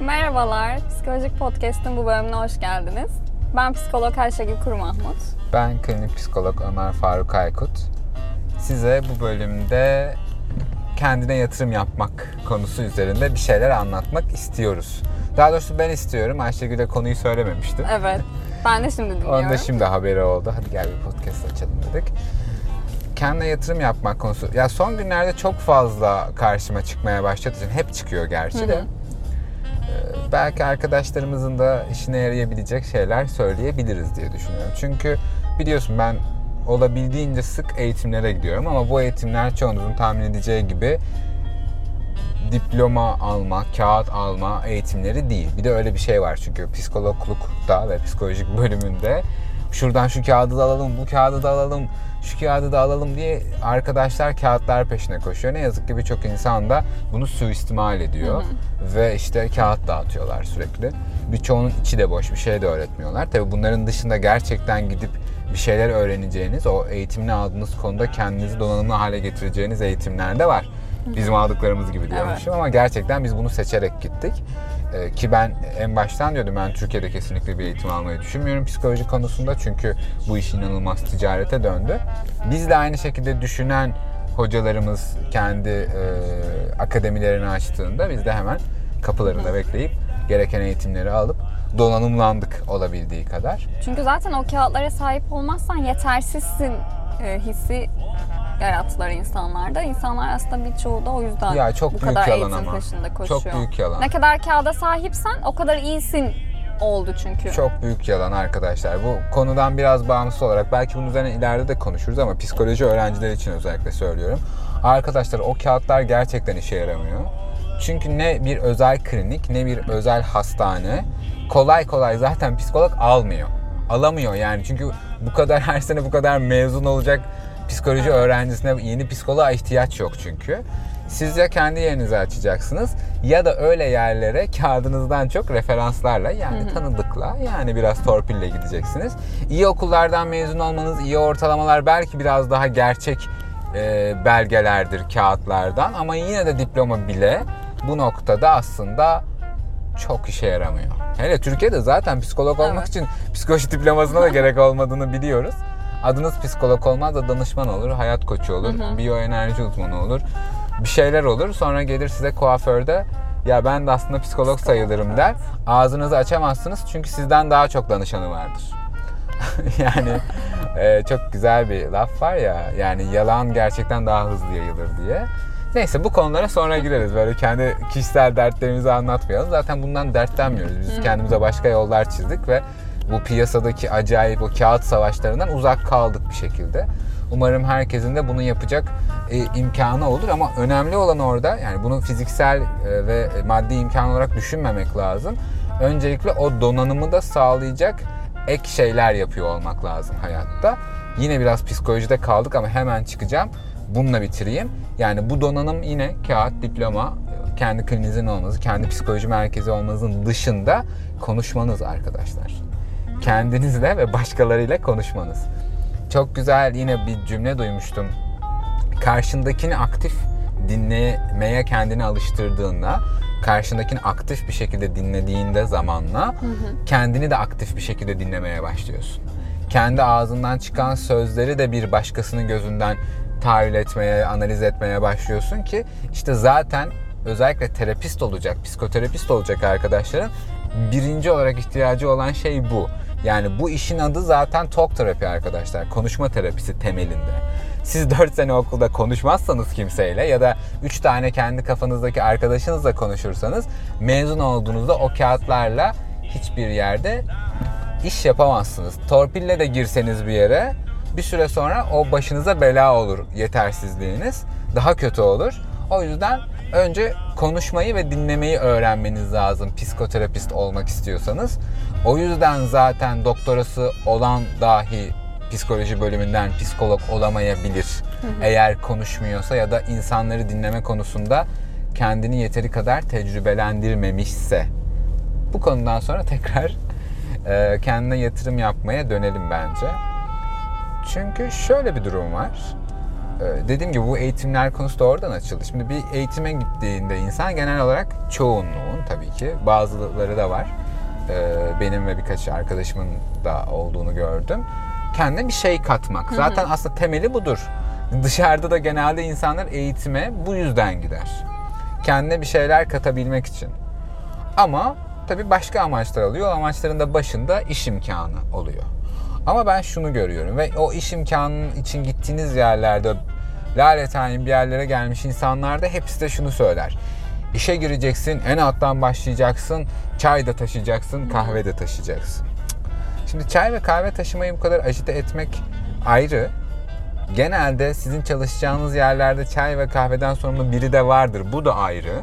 Merhabalar, Psikolojik Podcast'ın bu bölümüne hoş geldiniz. Ben psikolog Ayşegül Kuru Mahmut. Ben klinik psikolog Ömer Faruk Aykut. Size bu bölümde kendine yatırım yapmak konusu üzerinde bir şeyler anlatmak istiyoruz. Daha doğrusu ben istiyorum. Ayşegül'e konuyu söylememiştim. Evet, ben de şimdi dinliyorum. Onun da şimdi haberi oldu. Hadi gel bir podcast açalım dedik. Kendine yatırım yapmak konusu. Ya son günlerde çok fazla karşıma çıkmaya başladı. Hep çıkıyor gerçi de. Hı hı. Ee, Belki arkadaşlarımızın da işine yarayabilecek şeyler söyleyebiliriz diye düşünüyorum. Çünkü biliyorsun ben olabildiğince sık eğitimlere gidiyorum ama bu eğitimler çoğunuzun tahmin edeceği gibi diploma alma, kağıt alma eğitimleri değil. Bir de öyle bir şey var çünkü psikologlukta ve psikolojik bölümünde şuradan şu kağıdı da alalım, bu kağıdı da alalım, şu kağıdı da alalım diye arkadaşlar kağıtlar peşine koşuyor. Ne yazık ki birçok insan da bunu suistimal ediyor ve işte kağıt dağıtıyorlar sürekli. Birçoğunun içi de boş, bir şey de öğretmiyorlar. Tabi bunların dışında gerçekten gidip bir şeyler öğreneceğiniz, o eğitimini aldığınız konuda kendinizi donanımlı hale getireceğiniz eğitimler de var. Bizim aldıklarımız gibi diyormuşum ama gerçekten biz bunu seçerek gittik. Ee, ki ben en baştan diyordum ben Türkiye'de kesinlikle bir eğitim almayı düşünmüyorum psikoloji konusunda çünkü bu iş inanılmaz ticarete döndü. Biz de aynı şekilde düşünen hocalarımız kendi e, akademilerini açtığında biz de hemen kapılarında bekleyip gereken eğitimleri alıp donanımlandık olabildiği kadar. Çünkü zaten o kağıtlara sahip olmazsan yetersizsin e, hissi yarattılar insanlarda. İnsanlar aslında birçoğu da o yüzden Ya çok bu büyük kadar yalan eğitim ama. peşinde koşuyor. Çok büyük yalan. Ne kadar kağıda sahipsen o kadar iyisin oldu çünkü. Çok büyük yalan arkadaşlar. Bu konudan biraz bağımsız olarak belki bunun üzerine ileride de konuşuruz ama psikoloji öğrencileri için özellikle söylüyorum. Arkadaşlar o kağıtlar gerçekten işe yaramıyor. Çünkü ne bir özel klinik ne bir özel hastane kolay kolay zaten psikolog almıyor. Alamıyor yani çünkü bu kadar her sene bu kadar mezun olacak psikoloji öğrencisine yeni psikoloğa ihtiyaç yok çünkü. Siz ya kendi yerinizi açacaksınız ya da öyle yerlere kağıdınızdan çok referanslarla yani tanıdıkla yani biraz torpille gideceksiniz. İyi okullardan mezun olmanız, iyi ortalamalar belki biraz daha gerçek e, belgelerdir kağıtlardan ama yine de diploma bile bu noktada aslında çok işe yaramıyor. Hele Türkiye'de zaten psikolog olmak Evet. için psikoloji diplomasına da gerek olmadığını biliyoruz. Adınız psikolog olmaz da danışman olur, hayat koçu olur, biyoenerji uzmanı olur. Bir şeyler olur. Sonra gelir size kuaförde ya ben de aslında psikolog sayılırım der. Ağzınızı açamazsınız çünkü sizden daha çok danışanı vardır. yani e, çok güzel bir laf var ya yani yalan gerçekten daha hızlı yayılır diye. Neyse bu konulara sonra gireriz. Böyle kendi kişisel dertlerimizi anlatmayalım. Zaten bundan dertlenmiyoruz. Biz kendimize başka yollar çizdik ve bu piyasadaki acayip o kağıt savaşlarından uzak kaldık bir şekilde. Umarım herkesin de bunu yapacak e, imkanı olur ama önemli olan orada yani bunu fiziksel e, ve maddi imkan olarak düşünmemek lazım. Öncelikle o donanımı da sağlayacak ek şeyler yapıyor olmak lazım hayatta. Yine biraz psikolojide kaldık ama hemen çıkacağım. Bununla bitireyim. Yani bu donanım yine kağıt, diploma, kendi klininizin olması, kendi psikoloji merkezi olmanızın dışında konuşmanız arkadaşlar. Kendinizle ve başkalarıyla konuşmanız. Çok güzel yine bir cümle duymuştum. Karşındakini aktif dinlemeye kendini alıştırdığında, karşındakini aktif bir şekilde dinlediğinde zamanla kendini de aktif bir şekilde dinlemeye başlıyorsun. Kendi ağzından çıkan sözleri de bir başkasının gözünden tahayyül etmeye, analiz etmeye başlıyorsun ki işte zaten özellikle terapist olacak, psikoterapist olacak arkadaşların birinci olarak ihtiyacı olan şey bu. Yani bu işin adı zaten talk terapi arkadaşlar. Konuşma terapisi temelinde. Siz 4 sene okulda konuşmazsanız kimseyle ya da 3 tane kendi kafanızdaki arkadaşınızla konuşursanız mezun olduğunuzda o kağıtlarla hiçbir yerde iş yapamazsınız. Torpille de girseniz bir yere bir süre sonra o başınıza bela olur yetersizliğiniz. Daha kötü olur. O yüzden önce konuşmayı ve dinlemeyi öğrenmeniz lazım psikoterapist olmak istiyorsanız. O yüzden zaten doktorası olan dahi psikoloji bölümünden psikolog olamayabilir. Eğer konuşmuyorsa ya da insanları dinleme konusunda kendini yeteri kadar tecrübelendirmemişse. Bu konudan sonra tekrar e, kendine yatırım yapmaya dönelim bence. Çünkü şöyle bir durum var. E, dediğim gibi bu eğitimler konusu da oradan açıldı. Şimdi bir eğitime gittiğinde insan genel olarak çoğunluğun tabii ki. Bazıları da var. Ee, benim ve birkaç arkadaşımın da olduğunu gördüm. Kendine bir şey katmak. Zaten aslında temeli budur. Dışarıda da genelde insanlar eğitime bu yüzden gider. Kendine bir şeyler katabilmek için. Ama tabii başka amaçlar alıyor. O amaçların da başında iş imkanı oluyor. Ama ben şunu görüyorum ve o iş imkanının için gittiğiniz yerlerde lalettayin bir yerlere gelmiş insanlar da hepsi de şunu söyler. İşe gireceksin, en alttan başlayacaksın, çay da taşıyacaksın, kahve de taşıyacaksın. Şimdi çay ve kahve taşımayı bu kadar ajite etmek ayrı. Genelde sizin çalışacağınız yerlerde çay ve kahveden sorumlu biri de vardır. Bu da ayrı.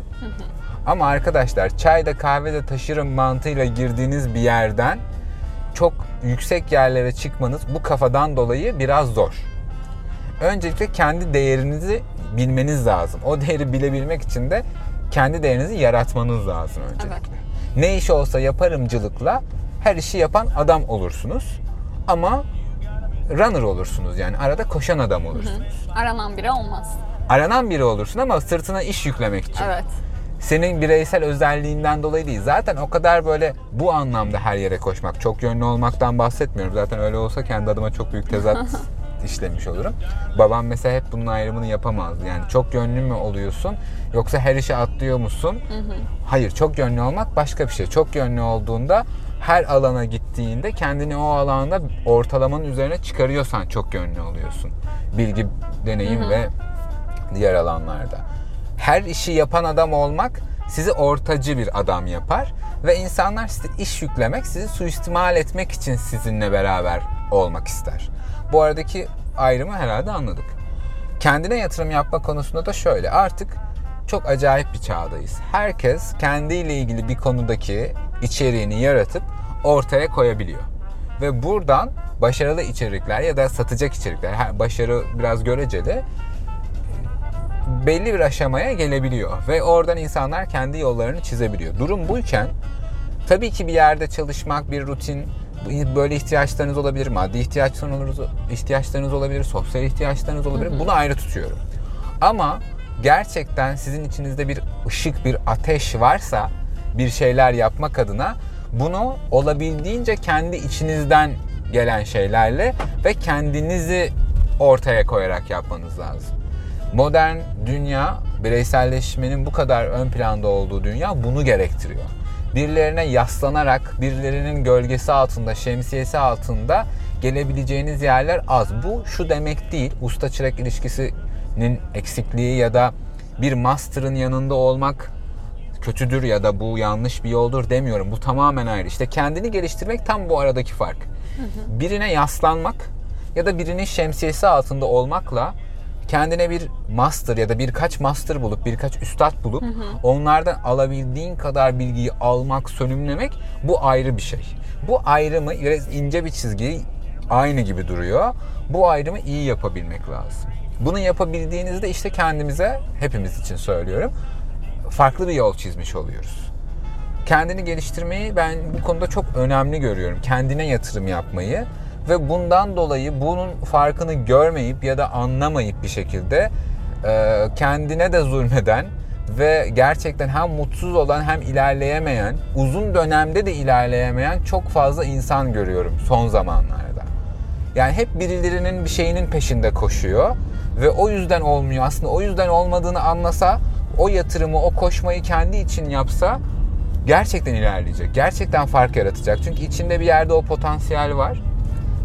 Ama arkadaşlar çay da kahve de taşırım mantığıyla girdiğiniz bir yerden çok yüksek yerlere çıkmanız bu kafadan dolayı biraz zor. Öncelikle kendi değerinizi bilmeniz lazım. O değeri bilebilmek için de kendi değerinizi yaratmanız lazım öncelikle. Evet. Ne iş olsa yaparımcılıkla her işi yapan adam olursunuz. Ama runner olursunuz yani arada koşan adam olursunuz. Aranan biri olmaz. Aranan biri olursun ama sırtına iş yüklemek için. Evet. Senin bireysel özelliğinden dolayı değil. Zaten o kadar böyle bu anlamda her yere koşmak, çok yönlü olmaktan bahsetmiyorum. Zaten öyle olsa kendi adıma çok büyük tezat işlemiş olurum. Babam mesela hep bunun ayrımını yapamazdı. Yani çok yönlü mü oluyorsun yoksa her işe atlıyor musun? Hayır, çok yönlü olmak başka bir şey. Çok yönlü olduğunda her alana gittiğinde kendini o alanda ortalamanın üzerine çıkarıyorsan çok yönlü oluyorsun. Bilgi, deneyim ve diğer alanlarda. Her işi yapan adam olmak sizi ortacı bir adam yapar ve insanlar size iş yüklemek, sizi suistimal etmek için sizinle beraber olmak ister. Bu aradaki ayrımı herhalde anladık. Kendine yatırım yapma konusunda da şöyle. Artık çok acayip bir çağdayız. Herkes kendiyle ilgili bir konudaki içeriğini yaratıp ortaya koyabiliyor. Ve buradan başarılı içerikler ya da satacak içerikler, başarı biraz göreceli, belli bir aşamaya gelebiliyor ve oradan insanlar kendi yollarını çizebiliyor. Durum buyken tabii ki bir yerde çalışmak, bir rutin böyle ihtiyaçlarınız olabilir, maddi ihtiyaçlarınız ihtiyaçlarınız olabilir, sosyal ihtiyaçlarınız olabilir. Bunu ayrı tutuyorum. Ama gerçekten sizin içinizde bir ışık, bir ateş varsa bir şeyler yapmak adına bunu olabildiğince kendi içinizden gelen şeylerle ve kendinizi ortaya koyarak yapmanız lazım. Modern dünya, bireyselleşmenin bu kadar ön planda olduğu dünya bunu gerektiriyor. Birilerine yaslanarak, birilerinin gölgesi altında, şemsiyesi altında gelebileceğiniz yerler az. Bu şu demek değil, usta çırak ilişkisinin eksikliği ya da bir master'ın yanında olmak kötüdür ya da bu yanlış bir yoldur demiyorum. Bu tamamen ayrı. İşte kendini geliştirmek tam bu aradaki fark. Birine yaslanmak ya da birinin şemsiyesi altında olmakla kendine bir master ya da birkaç master bulup birkaç üstad bulup onlardan alabildiğin kadar bilgiyi almak, sönümlemek bu ayrı bir şey. Bu ayrımı biraz ince bir çizgi aynı gibi duruyor. Bu ayrımı iyi yapabilmek lazım. Bunu yapabildiğinizde işte kendimize, hepimiz için söylüyorum, farklı bir yol çizmiş oluyoruz. Kendini geliştirmeyi ben bu konuda çok önemli görüyorum. Kendine yatırım yapmayı ve bundan dolayı bunun farkını görmeyip ya da anlamayıp bir şekilde e, kendine de zulmeden ve gerçekten hem mutsuz olan hem ilerleyemeyen, uzun dönemde de ilerleyemeyen çok fazla insan görüyorum son zamanlarda. Yani hep birilerinin bir şeyinin peşinde koşuyor ve o yüzden olmuyor. Aslında o yüzden olmadığını anlasa, o yatırımı, o koşmayı kendi için yapsa gerçekten ilerleyecek. Gerçekten fark yaratacak. Çünkü içinde bir yerde o potansiyel var.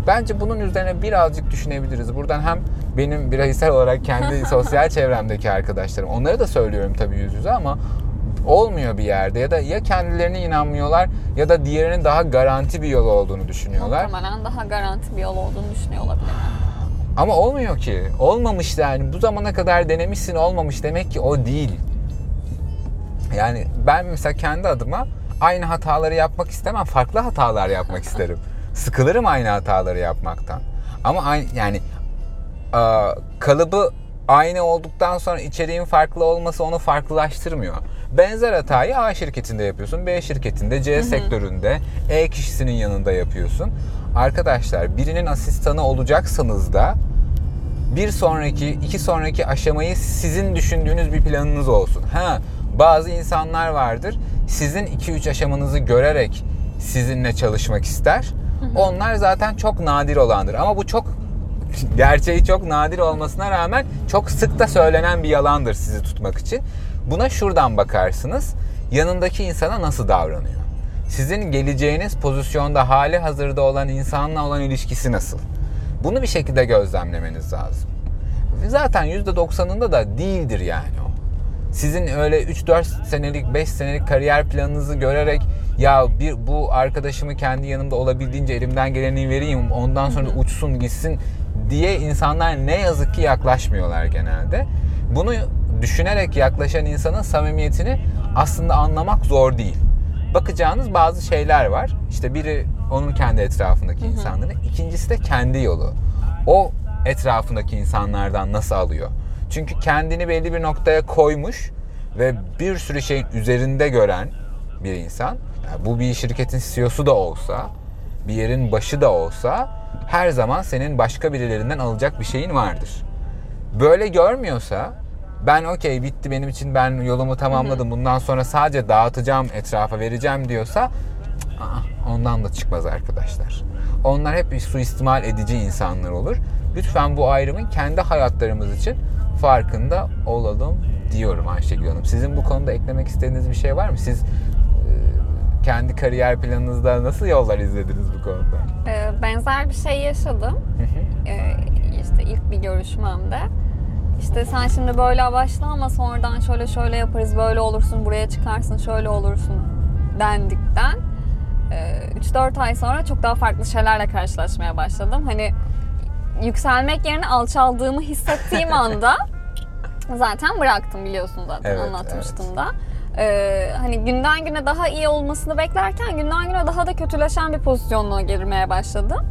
Bence bunun üzerine birazcık düşünebiliriz. Buradan hem benim bireysel olarak kendi sosyal çevremdeki arkadaşlarım, onlara da söylüyorum tabii yüz yüze ama olmuyor bir yerde ya da ya kendilerine inanmıyorlar ya da diğerinin daha garanti bir yol olduğunu düşünüyorlar. Muhtemelen daha garanti bir yol olduğunu düşünüyor olabilir. Ama olmuyor ki. Olmamış yani bu zamana kadar denemişsin olmamış demek ki o değil. Yani ben mesela kendi adıma aynı hataları yapmak istemem. Farklı hatalar yapmak isterim. Sıkılırım aynı hataları yapmaktan. Ama aynı yani e, kalıbı aynı olduktan sonra içeriğin farklı olması onu farklılaştırmıyor. Benzer hatayı A şirketinde yapıyorsun, B şirketinde, C sektöründe, E kişisinin yanında yapıyorsun. Arkadaşlar birinin asistanı olacaksanız da bir sonraki, iki sonraki aşamayı sizin düşündüğünüz bir planınız olsun. Ha, bazı insanlar vardır. sizin 2-3 aşamanızı görerek sizinle çalışmak ister. Onlar zaten çok nadir olandır. Ama bu çok gerçeği çok nadir olmasına rağmen çok sık da söylenen bir yalandır sizi tutmak için. Buna şuradan bakarsınız. Yanındaki insana nasıl davranıyor? Sizin geleceğiniz pozisyonda hali hazırda olan insanla olan ilişkisi nasıl? Bunu bir şekilde gözlemlemeniz lazım. Zaten %90'ında da değildir yani o. Sizin öyle 3-4 senelik, 5 senelik kariyer planınızı görerek ya bir bu arkadaşımı kendi yanımda olabildiğince elimden geleni vereyim ondan sonra uçsun gitsin diye insanlar ne yazık ki yaklaşmıyorlar genelde. Bunu düşünerek yaklaşan insanın samimiyetini aslında anlamak zor değil. Bakacağınız bazı şeyler var. İşte biri onun kendi etrafındaki insanları, ikincisi de kendi yolu. O etrafındaki insanlardan nasıl alıyor? Çünkü kendini belli bir noktaya koymuş ve bir sürü şeyin üzerinde gören bir insan. Yani bu bir şirketin CEO'su da olsa, bir yerin başı da olsa her zaman senin başka birilerinden alacak bir şeyin vardır. Böyle görmüyorsa ben okey bitti benim için ben yolumu tamamladım bundan sonra sadece dağıtacağım etrafa vereceğim diyorsa ondan da çıkmaz arkadaşlar. Onlar hep bir suistimal edici insanlar olur. Lütfen bu ayrımın kendi hayatlarımız için farkında olalım diyorum Ayşegül Hanım. Sizin bu konuda eklemek istediğiniz bir şey var mı? Siz kendi kariyer planınızda nasıl yollar izlediniz bu konuda? Ee, benzer bir şey yaşadım. Ee, işte ilk bir görüşmemde. İşte sen şimdi böyle başla ama sonradan şöyle şöyle yaparız, böyle olursun, buraya çıkarsın, şöyle olursun dendikten e, 3-4 ay sonra çok daha farklı şeylerle karşılaşmaya başladım. Hani yükselmek yerine alçaldığımı hissettiğim anda zaten bıraktım biliyorsun zaten Evet, anlatmıştım da. Ee, hani günden güne daha iyi olmasını beklerken günden güne daha da kötüleşen bir pozisyonuna girmeye başladım.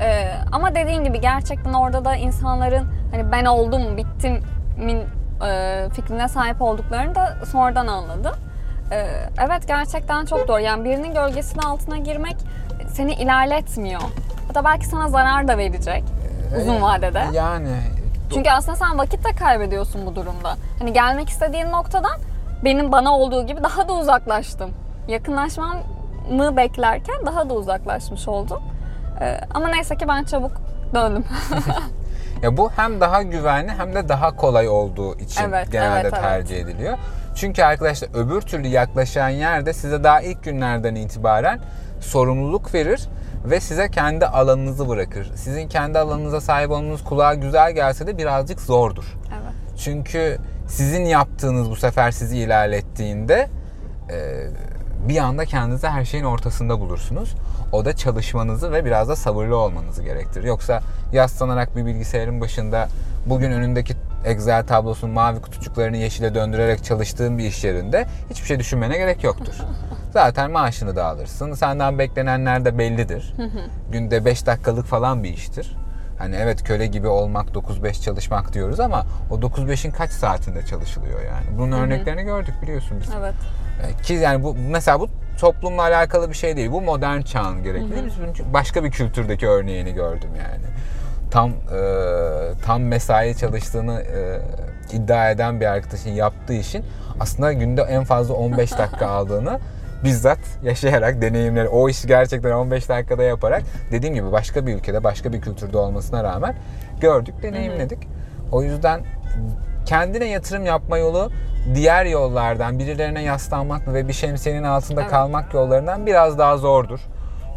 Ee, ama dediğin gibi gerçekten orada da insanların hani ben oldum, bittimin e, fikrine sahip olduklarını da sonradan anladım. Ee, evet gerçekten çok doğru. Yani birinin gölgesinin altına girmek seni ilerletmiyor. Hatta belki sana zarar da verecek uzun vadede. Yani Çünkü aslında sen vakit de kaybediyorsun bu durumda. Hani gelmek istediğin noktadan benim bana olduğu gibi daha da uzaklaştım. Yakınlaşmamı beklerken daha da uzaklaşmış oldum. Ee, ama neyse ki ben çabuk döndüm. Ya bu hem daha güvenli hem de daha kolay olduğu için Evet, genelde evet, evet. tercih ediliyor. Çünkü arkadaşlar öbür türlü yaklaşan yerde size daha ilk günlerden itibaren sorumluluk verir ve size kendi alanınızı bırakır. Sizin kendi alanınıza sahip olmanız kulağa güzel gelse de birazcık zordur. evet. Çünkü sizin yaptığınız bu sefer sizi ilerlettiğinde e, bir anda kendinizi her şeyin ortasında bulursunuz. O da çalışmanızı ve biraz da sabırlı olmanızı gerektirir. Yoksa yaslanarak bir bilgisayarın başında bugün önündeki Excel tablosunun mavi kutucuklarını yeşile döndürerek çalıştığın bir iş yerinde hiçbir şey düşünmene gerek yoktur. Zaten maaşını da alırsın. Senden beklenenler de bellidir. Günde 5 dakikalık falan bir iştir. Hani evet köle gibi olmak 9-5 çalışmak diyoruz ama o 9-5'in kaç saatinde çalışılıyor yani. Bunun örneklerini gördük biliyorsun biz. Evet. Ee, Ki yani bu mesela bu toplumla alakalı bir şey değil. Bu modern çağın gerekli. Biz bunun başka bir kültürdeki örneğini gördüm yani. Tam e, tam mesai çalıştığını e, iddia eden bir arkadaşın yaptığı işin aslında günde en fazla 15 dakika aldığını bizzat yaşayarak deneyimleri o işi gerçekten 15 dakikada yaparak dediğim gibi başka bir ülkede başka bir kültürde olmasına rağmen gördük deneyimledik. O yüzden kendine yatırım yapma yolu diğer yollardan birilerine yaslanmak ve bir şemsiyenin altında Evet. kalmak yollarından biraz daha zordur.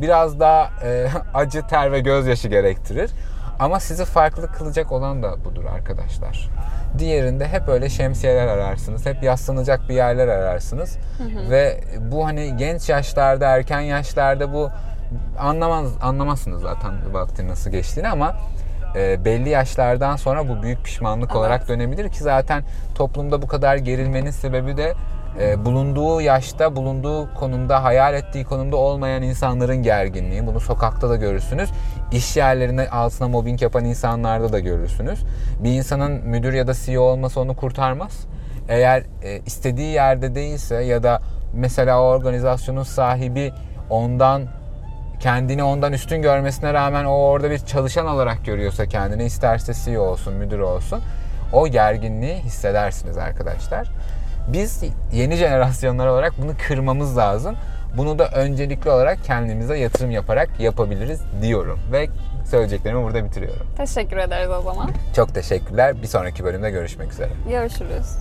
Biraz daha e, acı, ter ve gözyaşı gerektirir. Ama sizi farklı kılacak olan da budur arkadaşlar. Diğerinde hep öyle şemsiyeler ararsınız. Hep yaslanacak bir yerler ararsınız. Ve bu hani genç yaşlarda, erken yaşlarda bu anlamaz anlamazsınız zaten vaktin nasıl geçtiğini ama e, belli yaşlardan sonra bu büyük pişmanlık Evet. olarak dönebilir ki zaten toplumda bu kadar gerilmenin sebebi de e, bulunduğu yaşta, bulunduğu konumda, hayal ettiği konumda olmayan insanların gerginliği. Bunu sokakta da görürsünüz. İş yerlerine altına mobbing yapan insanlarda da görürsünüz. Bir insanın müdür ya da CEO olması onu kurtarmaz. Eğer e, istediği yerde değilse ya da mesela o organizasyonun sahibi ondan kendini ondan üstün görmesine rağmen o orada bir çalışan olarak görüyorsa kendini isterse CEO olsun, müdür olsun o gerginliği hissedersiniz arkadaşlar. Biz yeni jenerasyonlar olarak bunu kırmamız lazım. Bunu da öncelikli olarak kendimize yatırım yaparak yapabiliriz diyorum. Ve söyleyeceklerimi burada bitiriyorum. Teşekkür ederiz o zaman. Çok teşekkürler. Bir sonraki bölümde görüşmek üzere. Görüşürüz.